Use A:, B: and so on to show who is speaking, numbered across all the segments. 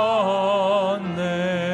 A: 찾네.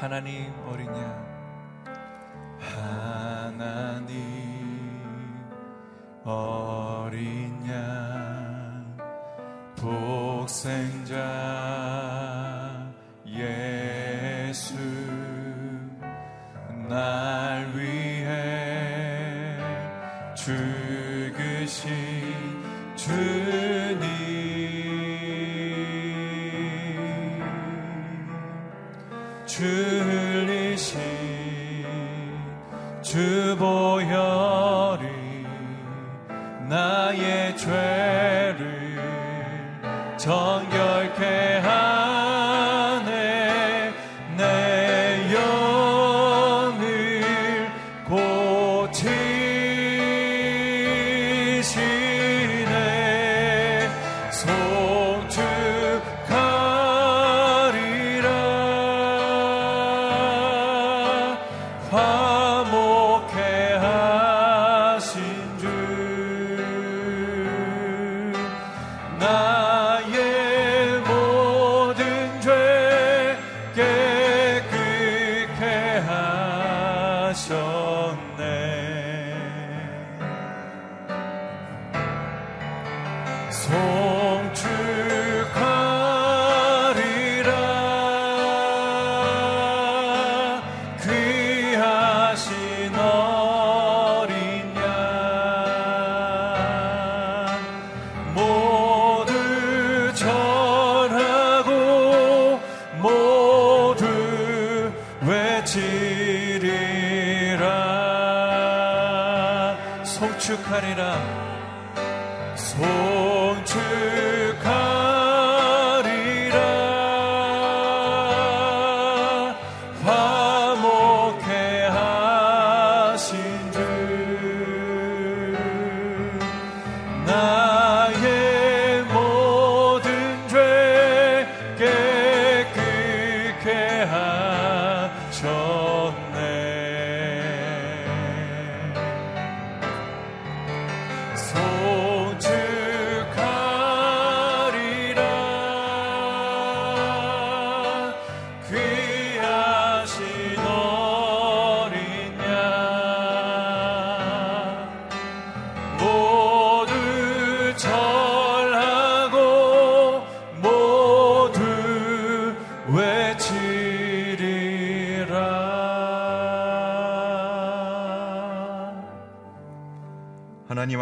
A: 하나님 어린 양 하나님 어린 양 복생자 예수 나
B: apart.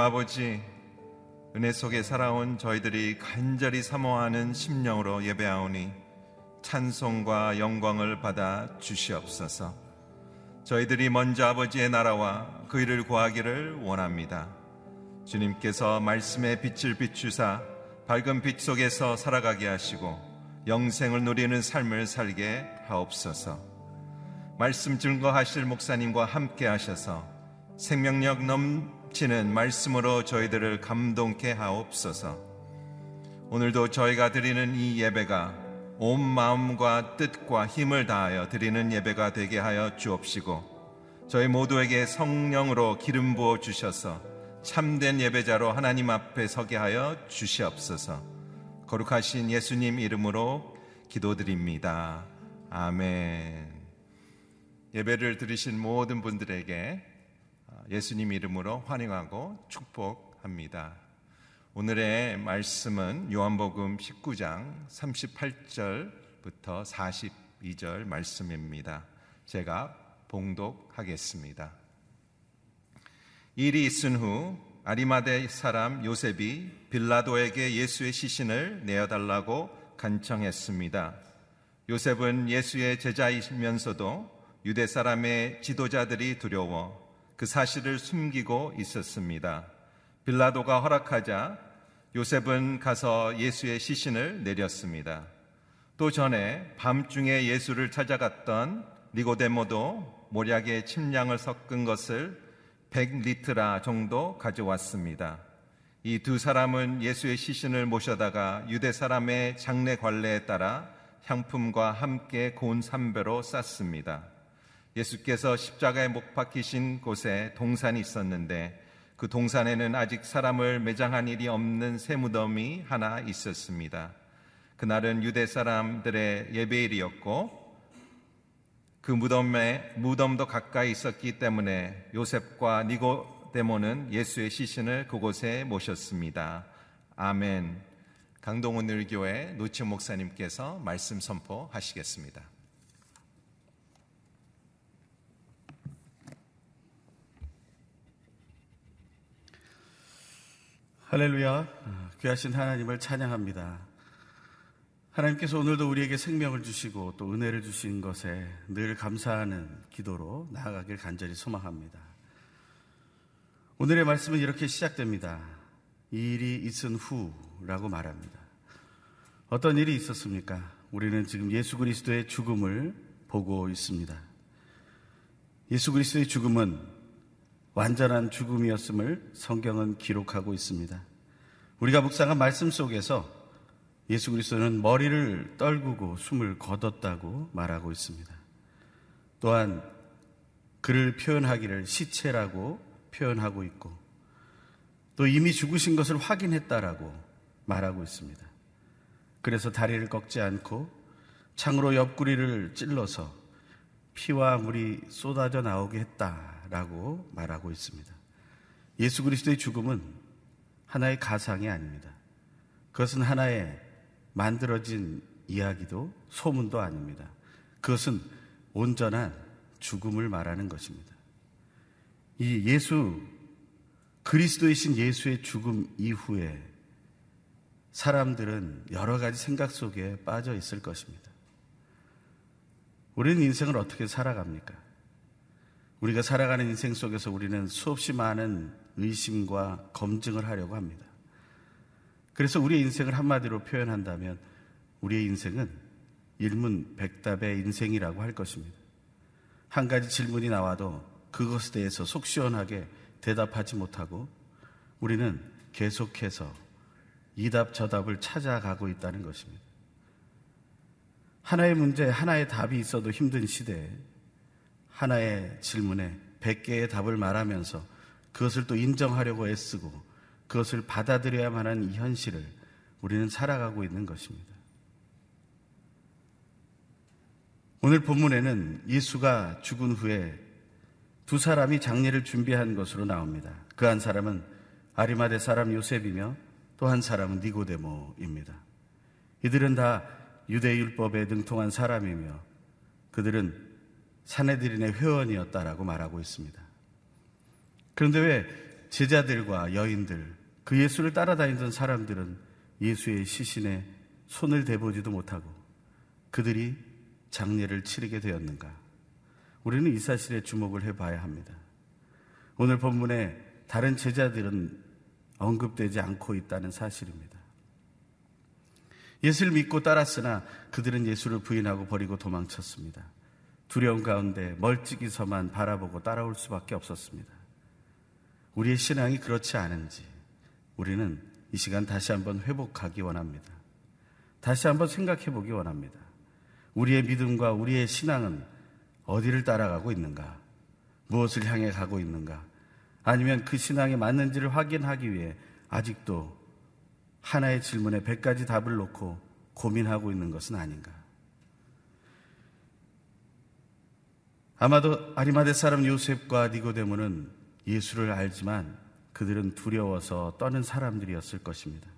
B: 아버지, 은혜 속에 살아온 저희들이 간절히 사모하는 심령으로 예배하오니 찬송과 영광을 받아 주시옵소서. 저희들이 먼저 아버지의 나라와 그 일을 구하기를 원합니다. 주님께서 말씀의 빛을 비추사 밝은 빛 속에서 살아가게 하시고 영생을 누리는 삶을 살게 하옵소서. 말씀 증거하실 목사님과 함께 하셔서 생명력 넘 치는 말씀으로 저희들을 감동케 하옵소서. 오늘도 저희가 드리는 이 예배가 온 마음과 뜻과 힘을 다하여 드리는 예배가 되게 하여 주옵시고 저희 모두에게 성령으로 기름 부어 주셔서 참된 예배자로 하나님 앞에 서게 하여 주시옵소서. 거룩하신 예수님 이름으로 기도드립니다. 아멘. 예배를 드리신 모든 분들에게 예수님 이름으로 환영하고 축복합니다. 오늘의 말씀은 요한복음 19장 38절부터 42절 말씀입니다. 제가 봉독하겠습니다. 일이 있은 후 아리마대 사람 요셉이 빌라도에게 예수의 시신을 내어달라고 간청했습니다. 요셉은 예수의 제자이면서도 유대 사람의 지도자들이 두려워 그 사실을 숨기고 있었습니다. 빌라도가 허락하자 요셉은 가서 예수의 시신을 내렸습니다. 또 전에 밤중에 예수를 찾아갔던 니고데모도 모략에 침량을 섞은 것을 100리트라 정도 가져왔습니다. 이 두 사람은 예수의 시신을 모셔다가 유대 사람의 장례 관례에 따라 향품과 함께 고운 삼배로 쌌습니다. 예수께서 십자가에 못 박히신 곳에 동산이 있었는데 그 동산에는 아직 사람을 매장한 일이 없는 새 무덤이 하나 있었습니다. 그날은 유대 사람들의 예배일이었고 그 무덤에 무덤도 가까이 있었기 때문에 요셉과 니고데모는 예수의 시신을 그곳에 모셨습니다. 아멘. 강동원 교회 노치 목사님께서 말씀 선포하시겠습니다.
C: 할렐루야. 귀하신 하나님을 찬양합니다. 하나님께서 오늘도 우리에게 생명을 주시고 또 은혜를 주신 것에 늘 감사하는 기도로 나아가길 간절히 소망합니다. 오늘의 말씀은 이렇게 시작됩니다. 이 일이 있은 후라고 말합니다. 어떤 일이 있었습니까? 우리는 지금 예수 그리스도의 죽음을 보고 있습니다. 예수 그리스도의 죽음은 완전한 죽음이었음을 성경은 기록하고 있습니다. 우리가 묵상한 말씀 속에서 예수 그리스도는 머리를 떨구고 숨을 거뒀다고 말하고 있습니다. 또한 그를 표현하기를 시체라고 표현하고 있고 또 이미 죽으신 것을 확인했다라고 말하고 있습니다. 그래서 다리를 꺾지 않고 창으로 옆구리를 찔러서 피와 물이 쏟아져 나오게 했다 라고 말하고 있습니다. 예수 그리스도의 죽음은 하나의 가상이 아닙니다. 그것은 하나의 만들어진 이야기도 소문도 아닙니다. 그것은 온전한 죽음을 말하는 것입니다. 이 예수, 그리스도이신 예수의 죽음 이후에 사람들은 여러 가지 생각 속에 빠져 있을 것입니다. 우리는 인생을 어떻게 살아갑니까? 우리가 살아가는 인생 속에서 우리는 수없이 많은 의심과 검증을 하려고 합니다. 그래서 우리의 인생을 한마디로 표현한다면 우리의 인생은 일문백답의 인생이라고 할 것입니다. 한 가지 질문이 나와도 그것에 대해서 속 시원하게 대답하지 못하고 우리는 계속해서 이답 저답을 찾아가고 있다는 것입니다. 하나의 문제, 하나의 답이 있어도 힘든 시대에 하나의 질문에 100개의 답을 말하면서 그것을 또 인정하려고 애쓰고 그것을 받아들여야만 하는 이 현실을 우리는 살아가고 있는 것입니다. 오늘 본문에는 예수가 죽은 후에 두 사람이 장례를 준비한 것으로 나옵니다. 그 한 사람은 아리마대 사람 요셉이며 또 한 사람은 니고데모입니다. 이들은 다 유대 율법에 능통한 사람이며 그들은 사내들인의 회원이었다라고 말하고 있습니다. 그런데 왜 제자들과 여인들, 그 예수를 따라다니던 사람들은 예수의 시신에 손을 대보지도 못하고 그들이 장례를 치르게 되었는가? 우리는 이 사실에 주목을 해봐야 합니다. 오늘 본문에 다른 제자들은 언급되지 않고 있다는 사실입니다. 예수를 믿고 따랐으나 그들은 예수를 부인하고 버리고 도망쳤습니다. 두려움 가운데 멀찍이서만 바라보고 따라올 수밖에 없었습니다. 우리의 신앙이 그렇지 않은지 우리는 이 시간 다시 한번 회복하기 원합니다. 다시 한번 생각해 보기 원합니다. 우리의 믿음과 우리의 신앙은 어디를 따라가고 있는가? 무엇을 향해 가고 있는가? 아니면 그 신앙에 맞는지를 확인하기 위해 아직도 하나의 질문에 백 가지 답을 놓고 고민하고 있는 것은 아닌가? 아마도 아리마대 사람 요셉과 니고데모는 예수를 알지만 그들은 두려워서 떠는 사람들이었을 것입니다.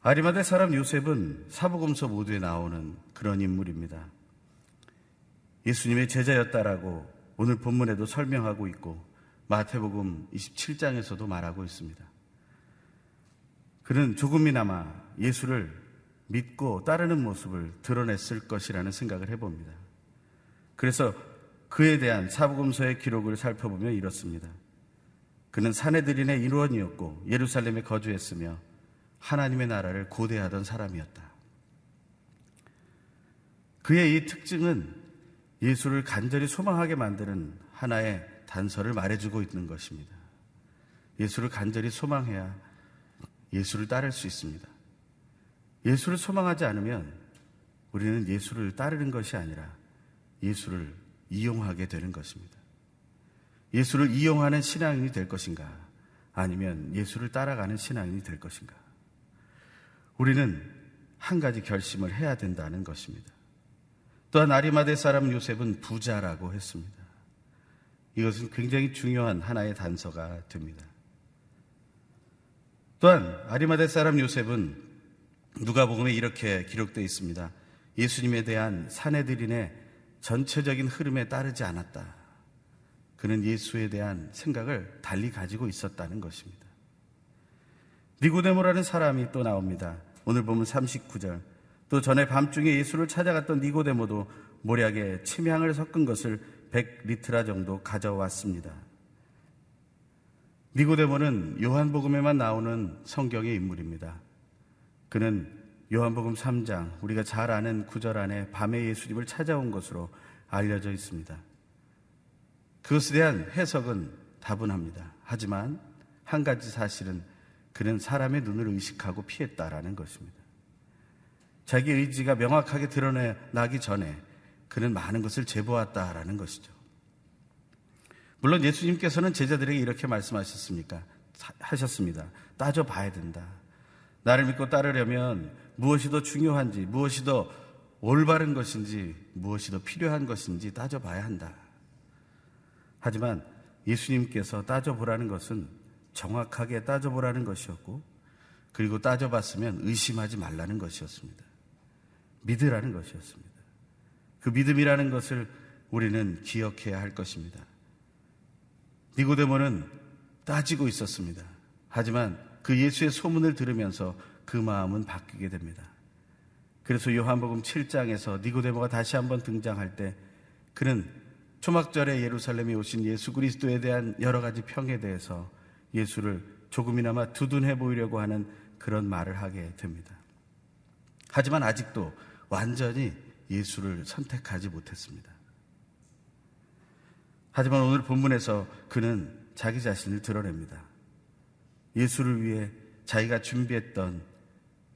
C: 아리마대 사람 요셉은 사복음서 모두에 나오는 그런 인물입니다. 예수님의 제자였다라고 오늘 본문에도 설명하고 있고 마태복음 27장에서도 말하고 있습니다. 그는 조금이나마 예수를 믿고 따르는 모습을 드러냈을 것이라는 생각을 해봅니다. 그래서 그에 대한 사복음서의 기록을 살펴보면 이렇습니다. 그는 사내들인의 일원이었고 예루살렘에 거주했으며 하나님의 나라를 고대하던 사람이었다. 그의 이 특징은 예수를 간절히 소망하게 만드는 하나의 단서를 말해주고 있는 것입니다. 예수를 간절히 소망해야 예수를 따를 수 있습니다. 예수를 소망하지 않으면 우리는 예수를 따르는 것이 아니라 예수를 이용하게 되는 것입니다. 예수를 이용하는 신앙인이 될 것인가? 아니면 예수를 따라가는 신앙인이 될 것인가? 우리는 한 가지 결심을 해야 된다는 것입니다. 또한 아리마대 사람 요셉은 부자라고 했습니다. 이것은 굉장히 중요한 하나의 단서가 됩니다. 또한 아리마대 사람 요셉은 누가복음에 이렇게 기록되어 있습니다. 예수님에 대한 사내들인의 전체적인 흐름에 따르지 않았다. 그는 예수에 대한 생각을 달리 가지고 있었다는 것입니다. 니고데모라는 사람이 또 나옵니다. 오늘 보면 39절. 또 전에 밤중에 예수를 찾아갔던 니고데모도 모략에 침향을 섞은 것을 100리트라 정도 가져왔습니다. 니고데모는 요한복음에만 나오는 성경의 인물입니다. 그는 요한복음 3장 우리가 잘 아는 구절 안에 밤에 예수님을 찾아온 것으로 알려져 있습니다. 그것에 대한 해석은 다분합니다. 하지만 한 가지 사실은 그는 사람의 눈을 의식하고 피했다라는 것입니다. 자기 의지가 명확하게 드러나기 전에 그는 많은 것을 제보했다라는 것이죠. 물론 예수님께서는 제자들에게 이렇게 말씀하셨습니까? 하셨습니다. 따져봐야 된다. 나를 믿고 따르려면 무엇이 더 중요한지, 무엇이 더 올바른 것인지, 무엇이 더 필요한 것인지 따져봐야 한다. 하지만 예수님께서 따져보라는 것은 정확하게 따져보라는 것이었고, 그리고 따져봤으면 의심하지 말라는 것이었습니다. 믿으라는 것이었습니다. 그 믿음이라는 것을 우리는 기억해야 할 것입니다. 니고데모는 따지고 있었습니다. 하지만 그 예수의 소문을 들으면서 그 마음은 바뀌게 됩니다. 그래서 요한복음 7장에서 니고데모가 다시 한번 등장할 때 그는 초막절에 예루살렘에 오신 예수 그리스도에 대한 여러 가지 평에 대해서 예수를 조금이나마 두둔해 보이려고 하는 그런 말을 하게 됩니다. 하지만 아직도 완전히 예수를 선택하지 못했습니다. 하지만 오늘 본문에서 그는 자기 자신을 드러냅니다. 예수를 위해 자기가 준비했던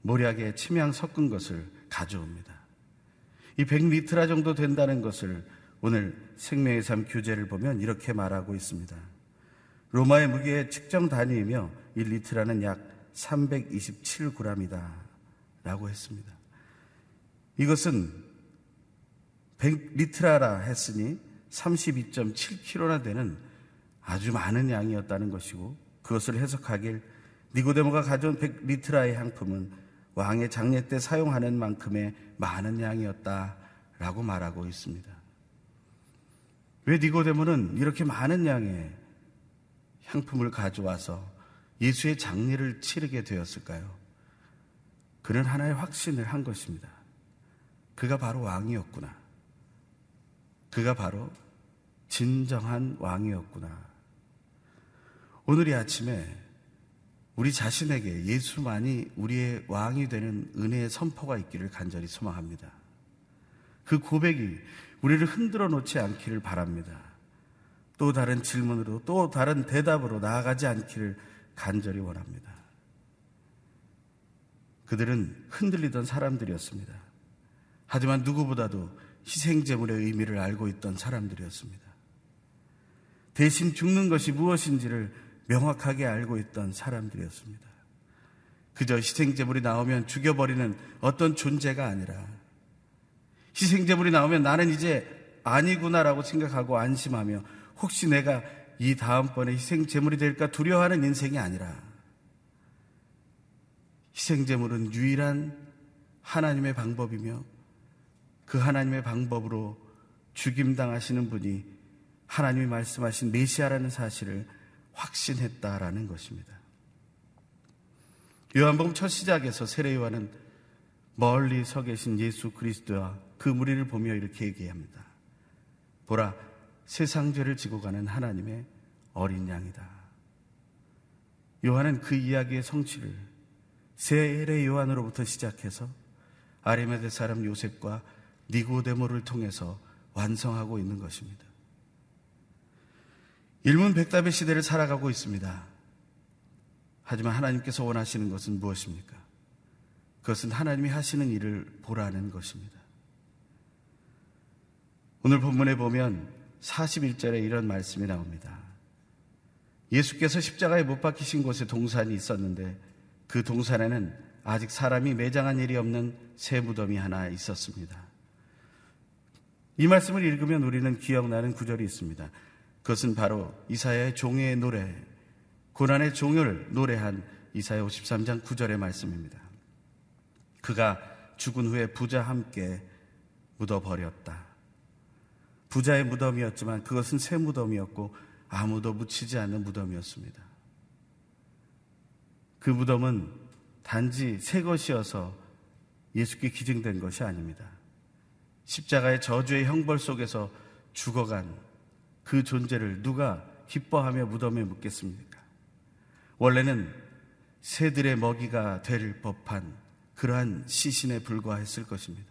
C: 모략에 침향 섞은 것을 가져옵니다. 이 100리트라 정도 된다는 것을 오늘 생명의 삶 교재를 보면 이렇게 말하고 있습니다. 로마의 무게의 측정 단위이며 1리트라는 약 327g이다. 라고 했습니다. 이것은 100리트라라 했으니 32.7kg나 되는 아주 많은 양이었다는 것이고 그것을 해석하길 니고데모가 가져온 100리트라의 향품은 왕의 장례 때 사용하는 만큼의 많은 양이었다라고 말하고 있습니다. 왜 니고데모는 이렇게 많은 양의 향품을 가져와서 예수의 장례를 치르게 되었을까요? 그는 하나의 확신을 한 것입니다. 그가 바로 왕이었구나. 그가 바로 진정한 왕이었구나. 오늘 이 아침에 우리 자신에게 예수만이 우리의 왕이 되는 은혜의 선포가 있기를 간절히 소망합니다. 그 고백이 우리를 흔들어 놓지 않기를 바랍니다. 또 다른 질문으로 또 다른 대답으로 나아가지 않기를 간절히 원합니다. 그들은 흔들리던 사람들이었습니다. 하지만 누구보다도 희생제물의 의미를 알고 있던 사람들이었습니다. 대신 죽는 것이 무엇인지를 명확하게 알고 있던 사람들이었습니다. 그저 희생제물이 나오면 죽여버리는 어떤 존재가 아니라 희생제물이 나오면 나는 이제 아니구나라고 생각하고 안심하며 혹시 내가 이 다음번에 희생제물이 될까 두려워하는 인생이 아니라 희생제물은 유일한 하나님의 방법이며 그 하나님의 방법으로 죽임당하시는 분이 하나님이 말씀하신 메시아라는 사실을 확신했다라는 것입니다. 요한복음 첫 시작에서 세례 요한은 멀리 서 계신 예수 그리스도와 그 무리를 보며 이렇게 얘기합니다. 보라, 세상 죄를 지고 가는 하나님의 어린 양이다. 요한은 그 이야기의 성취를 세례 요한으로부터 시작해서 아리메데 사람 요셉과 니고데모를 통해서 완성하고 있는 것입니다. 일문백답의 시대를 살아가고 있습니다. 하지만 하나님께서 원하시는 것은 무엇입니까? 그것은 하나님이 하시는 일을 보라는 것입니다. 오늘 본문에 보면 41절에 이런 말씀이 나옵니다. 예수께서 십자가에 못 박히신 곳에 동산이 있었는데 그 동산에는 아직 사람이 매장한 일이 없는 새 무덤이 하나 있었습니다. 이 말씀을 읽으면 우리는 기억나는 구절이 있습니다. 그것은 바로 이사야의 종의 노래, 고난의 종을 노래한 이사야 53장 9절의 말씀입니다. 그가 죽은 후에 부자 함께 묻어버렸다. 부자의 무덤이었지만 그것은 새 무덤이었고 아무도 묻히지 않는 무덤이었습니다. 그 무덤은 단지 새 것이어서 예수께 기증된 것이 아닙니다. 십자가의 저주의 형벌 속에서 죽어간 그 존재를 누가 기뻐하며 무덤에 묻겠습니까? 원래는 새들의 먹이가 될 법한 그러한 시신에 불과했을 것입니다.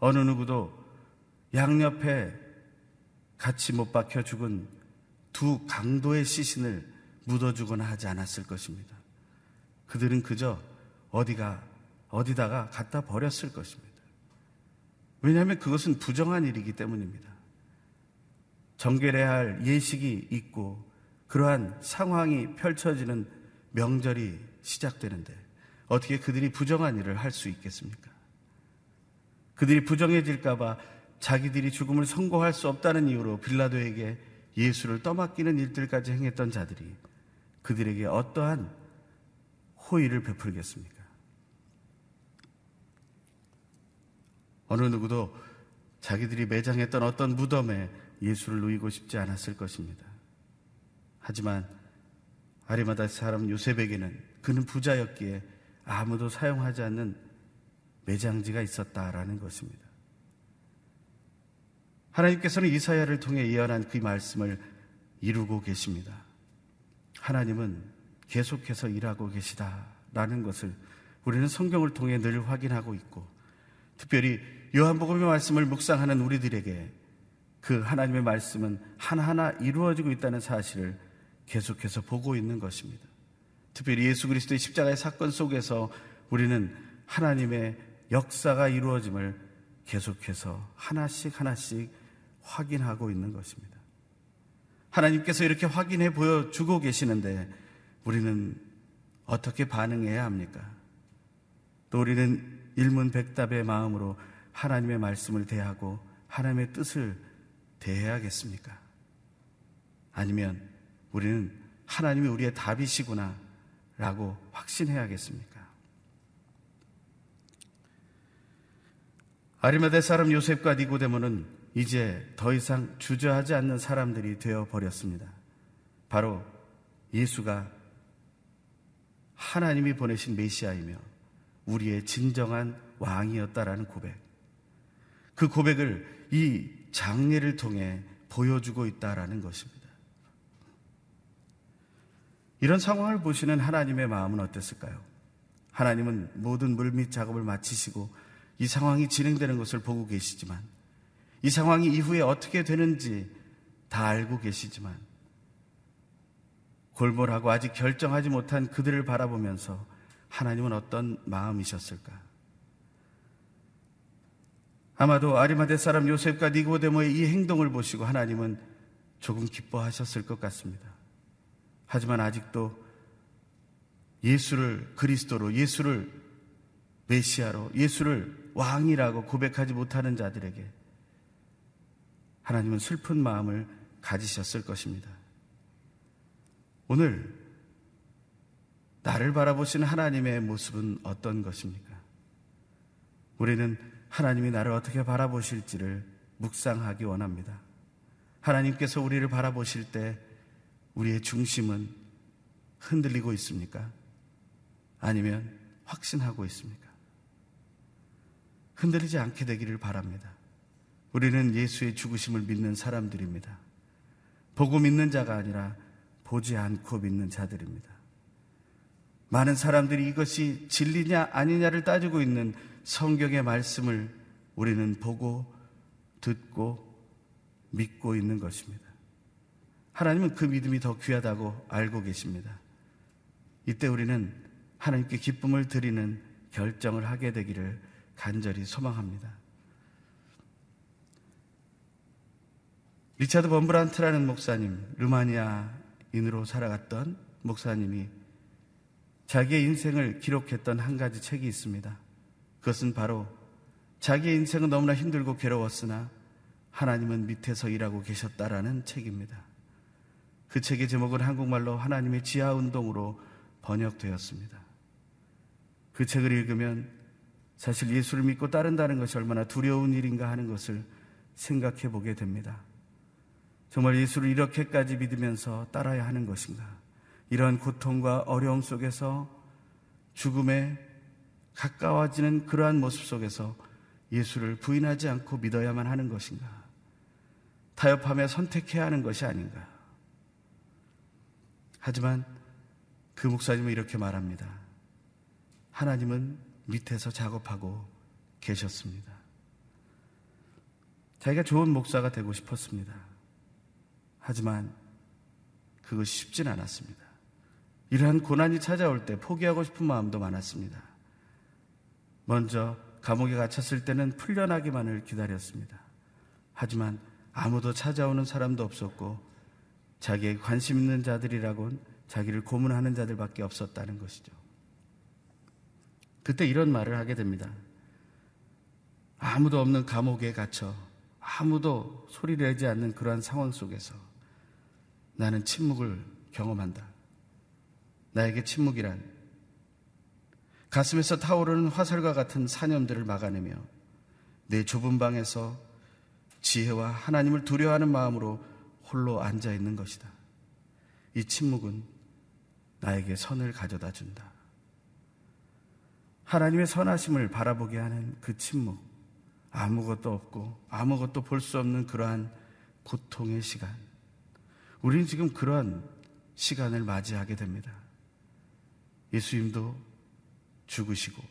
C: 어느 누구도 양옆에 같이 못 박혀 죽은 두 강도의 시신을 묻어주거나 하지 않았을 것입니다. 그들은 그저 어디가, 어디다가 갖다 버렸을 것입니다. 왜냐하면 그것은 부정한 일이기 때문입니다. 정결해야 할 예식이 있고 그러한 상황이 펼쳐지는 명절이 시작되는데 어떻게 그들이 부정한 일을 할 수 있겠습니까? 그들이 부정해질까봐 자기들이 죽음을 선고할 수 없다는 이유로 빌라도에게 예수를 떠맡기는 일들까지 행했던 자들이 그들에게 어떠한 호의를 베풀겠습니까? 어느 누구도 자기들이 매장했던 어떤 무덤에 예수를 누이고 싶지 않았을 것입니다. 하지만 아리마다 사람 요셉에게는 그는 부자였기에 아무도 사용하지 않는 매장지가 있었다라는 것입니다. 하나님께서는 이사야를 통해 예언한 그 말씀을 이루고 계십니다. 하나님은 계속해서 일하고 계시다라는 것을 우리는 성경을 통해 늘 확인하고 있고 특별히 요한복음의 말씀을 묵상하는 우리들에게 그 하나님의 말씀은 하나하나 이루어지고 있다는 사실을 계속해서 보고 있는 것입니다. 특별히 예수 그리스도의 십자가의 사건 속에서 우리는 하나님의 역사가 이루어짐을 계속해서 하나씩 하나씩 확인하고 있는 것입니다. 하나님께서 이렇게 확인해 보여주고 계시는데 우리는 어떻게 반응해야 합니까? 또 우리는 일문백답의 마음으로 하나님의 말씀을 대하고 하나님의 뜻을 대해야겠습니까? 아니면 우리는 하나님이 우리의 답이시구나 라고 확신해야겠습니까? 아리마대 사람 요셉과 니고데모는 이제 더 이상 주저하지 않는 사람들이 되어 버렸습니다. 바로 예수가 하나님이 보내신 메시아이며 우리의 진정한 왕이었다라는 고백. 그 고백을 이 장례를 통해 보여주고 있다라는 것입니다. 이런 상황을 보시는 하나님의 마음은 어땠을까요? 하나님은 모든 물밑 작업을 마치시고 이 상황이 진행되는 것을 보고 계시지만 이 상황이 이후에 어떻게 되는지 다 알고 계시지만 골몰하고 아직 결정하지 못한 그들을 바라보면서 하나님은 어떤 마음이셨을까? 아마도 아리마대 사람 요셉과 니고데모의 이 행동을 보시고 하나님은 조금 기뻐하셨을 것 같습니다. 하지만 아직도 예수를 그리스도로, 예수를 메시아로, 예수를 왕이라고 고백하지 못하는 자들에게 하나님은 슬픈 마음을 가지셨을 것입니다. 오늘 나를 바라보시는 하나님의 모습은 어떤 것입니까? 우리는 하나님이 나를 어떻게 바라보실지를 묵상하기 원합니다. 하나님께서 우리를 바라보실 때 우리의 중심은 흔들리고 있습니까? 아니면 확신하고 있습니까? 흔들리지 않게 되기를 바랍니다. 우리는 예수의 죽으심을 믿는 사람들입니다. 보고 믿는 자가 아니라 보지 않고 믿는 자들입니다. 많은 사람들이 이것이 진리냐 아니냐를 따지고 있는 성경의 말씀을 우리는 보고 듣고 믿고 있는 것입니다. 하나님은 그 믿음이 더 귀하다고 알고 계십니다. 이때 우리는 하나님께 기쁨을 드리는 결정을 하게 되기를 간절히 소망합니다. 리차드 범브란트라는 목사님, 르마니아인으로 살아갔던 목사님이 자기의 인생을 기록했던 한 가지 책이 있습니다. 그것은 바로 자기의 인생은 너무나 힘들고 괴로웠으나 하나님은 밑에서 일하고 계셨다라는 책입니다. 그 책의 제목은 한국말로 하나님의 지하 운동으로 번역되었습니다. 그 책을 읽으면 사실 예수를 믿고 따른다는 것이 얼마나 두려운 일인가 하는 것을 생각해 보게 됩니다. 정말 예수를 이렇게까지 믿으면서 따라야 하는 것인가? 이러한 고통과 어려움 속에서 죽음에 가까워지는 그러한 모습 속에서 예수를 부인하지 않고 믿어야만 하는 것인가? 타협하며 선택해야 하는 것이 아닌가? 하지만 그 목사님은 이렇게 말합니다. 하나님은 밑에서 작업하고 계셨습니다. 자기가 좋은 목사가 되고 싶었습니다. 하지만 그것이 쉽진 않았습니다. 이러한 고난이 찾아올 때 포기하고 싶은 마음도 많았습니다. 먼저 감옥에 갇혔을 때는 풀려나기만을 기다렸습니다. 하지만 아무도 찾아오는 사람도 없었고 자기에게 관심 있는 자들이라곤 자기를 고문하는 자들밖에 없었다는 것이죠. 그때 이런 말을 하게 됩니다. 아무도 없는 감옥에 갇혀 아무도 소리 내지 않는 그러한 상황 속에서 나는 침묵을 경험한다. 나에게 침묵이란 가슴에서 타오르는 화살과 같은 사념들을 막아내며 내 좁은 방에서 지혜와 하나님을 두려워하는 마음으로 홀로 앉아 있는 것이다. 이 침묵은 나에게 선을 가져다 준다. 하나님의 선하심을 바라보게 하는 그 침묵. 아무것도 없고 아무것도 볼 수 없는 그러한 고통의 시간. 우리는 지금 그러한 시간을 맞이하게 됩니다. 예수님도 죽으시고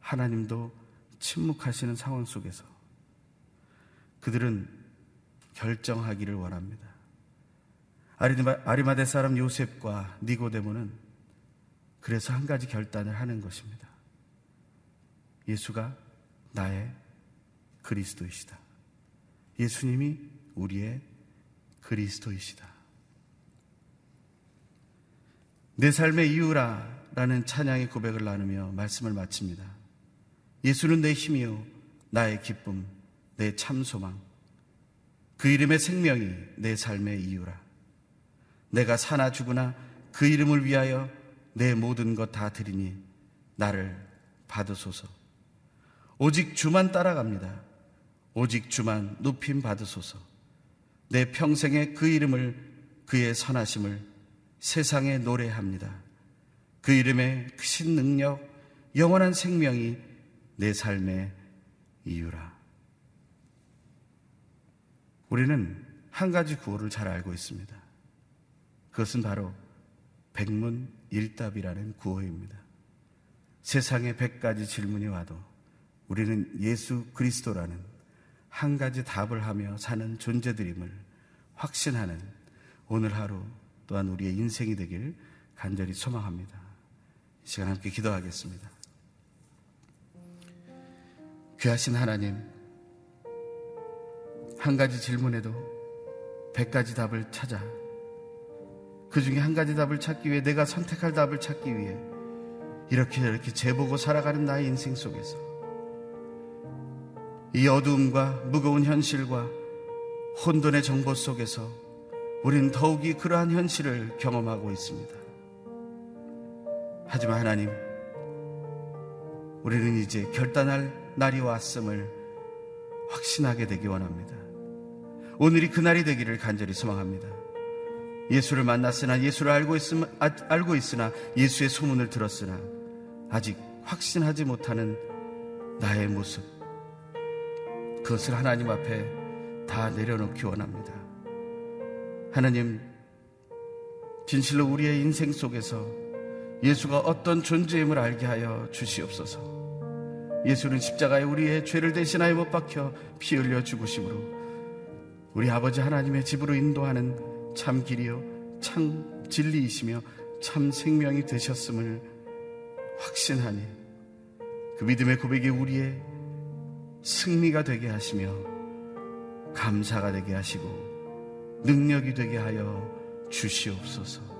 C: 하나님도 침묵하시는 상황 속에서 그들은 결정하기를 원합니다. 아리마대 사람 요셉과 니고데모는 그래서 한 가지 결단을 하는 것입니다. 예수가 나의 그리스도이시다. 예수님이 우리의 그리스도이시다. 내 삶의 이유라 라는 찬양의 고백을 나누며 말씀을 마칩니다. 예수는 내 힘이요, 나의 기쁨, 내 참소망. 그 이름의 생명이 내 삶의 이유라. 내가 사나 죽으나 그 이름을 위하여 내 모든 것 다 드리니 나를 받으소서. 오직 주만 따라갑니다. 오직 주만 높임 받으소서. 내 평생에 그 이름을 그의 선하심을 세상에 노래합니다. 그 이름의 크신 능력, 영원한 생명이 내 삶의 이유라. 우리는 한 가지 구호를 잘 알고 있습니다. 그것은 바로 백문 일답이라는 구호입니다. 세상에 백 가지 질문이 와도 우리는 예수 그리스도라는 한 가지 답을 하며 사는 존재들임을 확신하는 오늘 하루 또한 우리의 인생이 되길 간절히 소망합니다. 이 시간 함께 기도하겠습니다. 귀하신 하나님, 한 가지 질문에도 백 가지 답을 찾아 그 중에 한 가지 답을 찾기 위해 내가 선택할 답을 찾기 위해 이렇게 이렇게 재보고 살아가는 나의 인생 속에서 이 어두움과 무거운 현실과 혼돈의 정보 속에서 우리는 더욱이 그러한 현실을 경험하고 있습니다. 하지만 하나님, 우리는 이제 결단할 날이 왔음을 확신하게 되기 원합니다. 오늘이 그날이 되기를 간절히 소망합니다. 예수를 만났으나 예수를 알고, 있음, 아, 알고 있으나 예수의 소문을 들었으나 아직 확신하지 못하는 나의 모습 그것을 하나님 앞에 다 내려놓기 원합니다. 하나님 진실로 우리의 인생 속에서 예수가 어떤 존재임을 알게 하여 주시옵소서. 예수는 십자가에 우리의 죄를 대신하여 못 박혀 피 흘려 죽으심으로 우리 아버지 하나님의 집으로 인도하는 참 길이요 참 진리이시며 참 생명이 되셨음을 확신하니 그 믿음의 고백이 우리의 승리가 되게 하시며 감사가 되게 하시고 능력이 되게 하여 주시옵소서.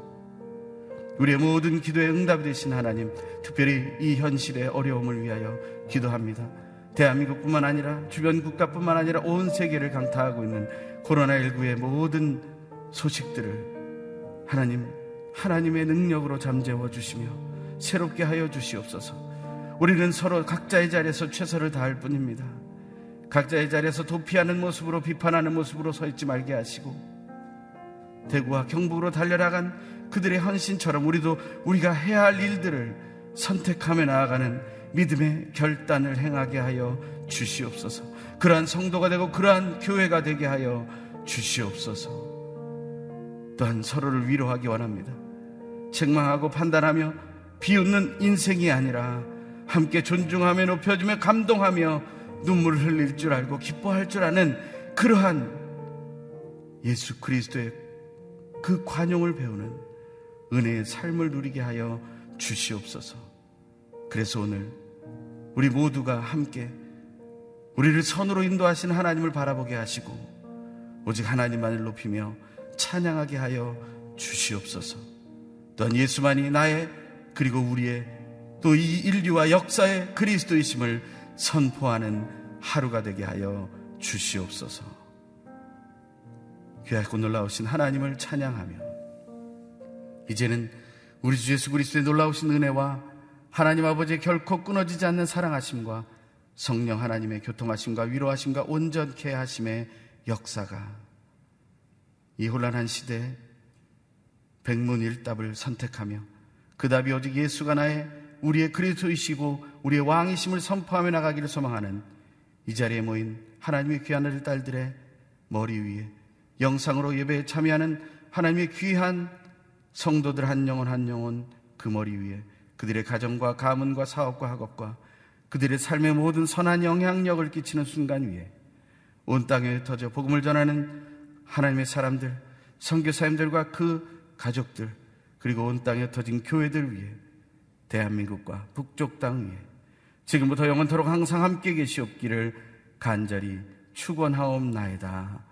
C: 우리의 모든 기도에 응답이 되신 하나님, 특별히 이 현실의 어려움을 위하여 기도합니다. 대한민국뿐만 아니라 주변 국가뿐만 아니라 온 세계를 강타하고 있는 코로나19의 모든 소식들을 하나님, 하나님의 능력으로 잠재워 주시며 새롭게 하여 주시옵소서. 우리는 서로 각자의 자리에서 최선을 다할 뿐입니다. 각자의 자리에서 도피하는 모습으로 비판하는 모습으로 서 있지 말게 하시고 대구와 경북으로 달려나간 그들의 헌신처럼 우리도 우리가 해야 할 일들을 선택하며 나아가는 믿음의 결단을 행하게 하여 주시옵소서. 그러한 성도가 되고 그러한 교회가 되게 하여 주시옵소서. 또한 서로를 위로하기 원합니다. 책망하고 판단하며 비웃는 인생이 아니라 함께 존중하며 높여주며 감동하며 눈물을 흘릴 줄 알고 기뻐할 줄 아는 그러한 예수 그리스도의 그 관용을 배우는 은혜의 삶을 누리게 하여 주시옵소서. 그래서 오늘 우리 모두가 함께 우리를 선으로 인도하신 하나님을 바라보게 하시고 오직 하나님만을 높이며 찬양하게 하여 주시옵소서. 또한 예수만이 나의 그리고 우리의 또 이 인류와 역사의 그리스도이심을 선포하는 하루가 되게 하여 주시옵소서. 귀하고 놀라우신 하나님을 찬양하며 이제는 우리 주 예수 그리스도의 놀라우신 은혜와 하나님 아버지의 결코 끊어지지 않는 사랑하심과 성령 하나님의 교통하심과 위로하심과 온전케 하심의 역사가 이 혼란한 시대에 백문일답을 선택하며 그 답이 오직 예수가 나의 우리의 그리스도이시고 우리의 왕이심을 선포하며 나가기를 소망하는 이 자리에 모인 하나님의 귀한 아들 딸들의 머리 위에 영상으로 예배에 참여하는 하나님의 귀한 성도들 한 영혼 한 영혼 그 머리 위에 그들의 가정과 가문과 사업과 학업과 그들의 삶의 모든 선한 영향력을 끼치는 순간 위에 온 땅에 흩어져 복음을 전하는 하나님의 사람들, 선교사님들과 그 가족들, 그리고 온 땅에 흩어진 교회들 위해 대한민국과 북쪽 땅 위에 지금부터 영원토록 항상 함께 계시옵기를 간절히 축원하옵나이다.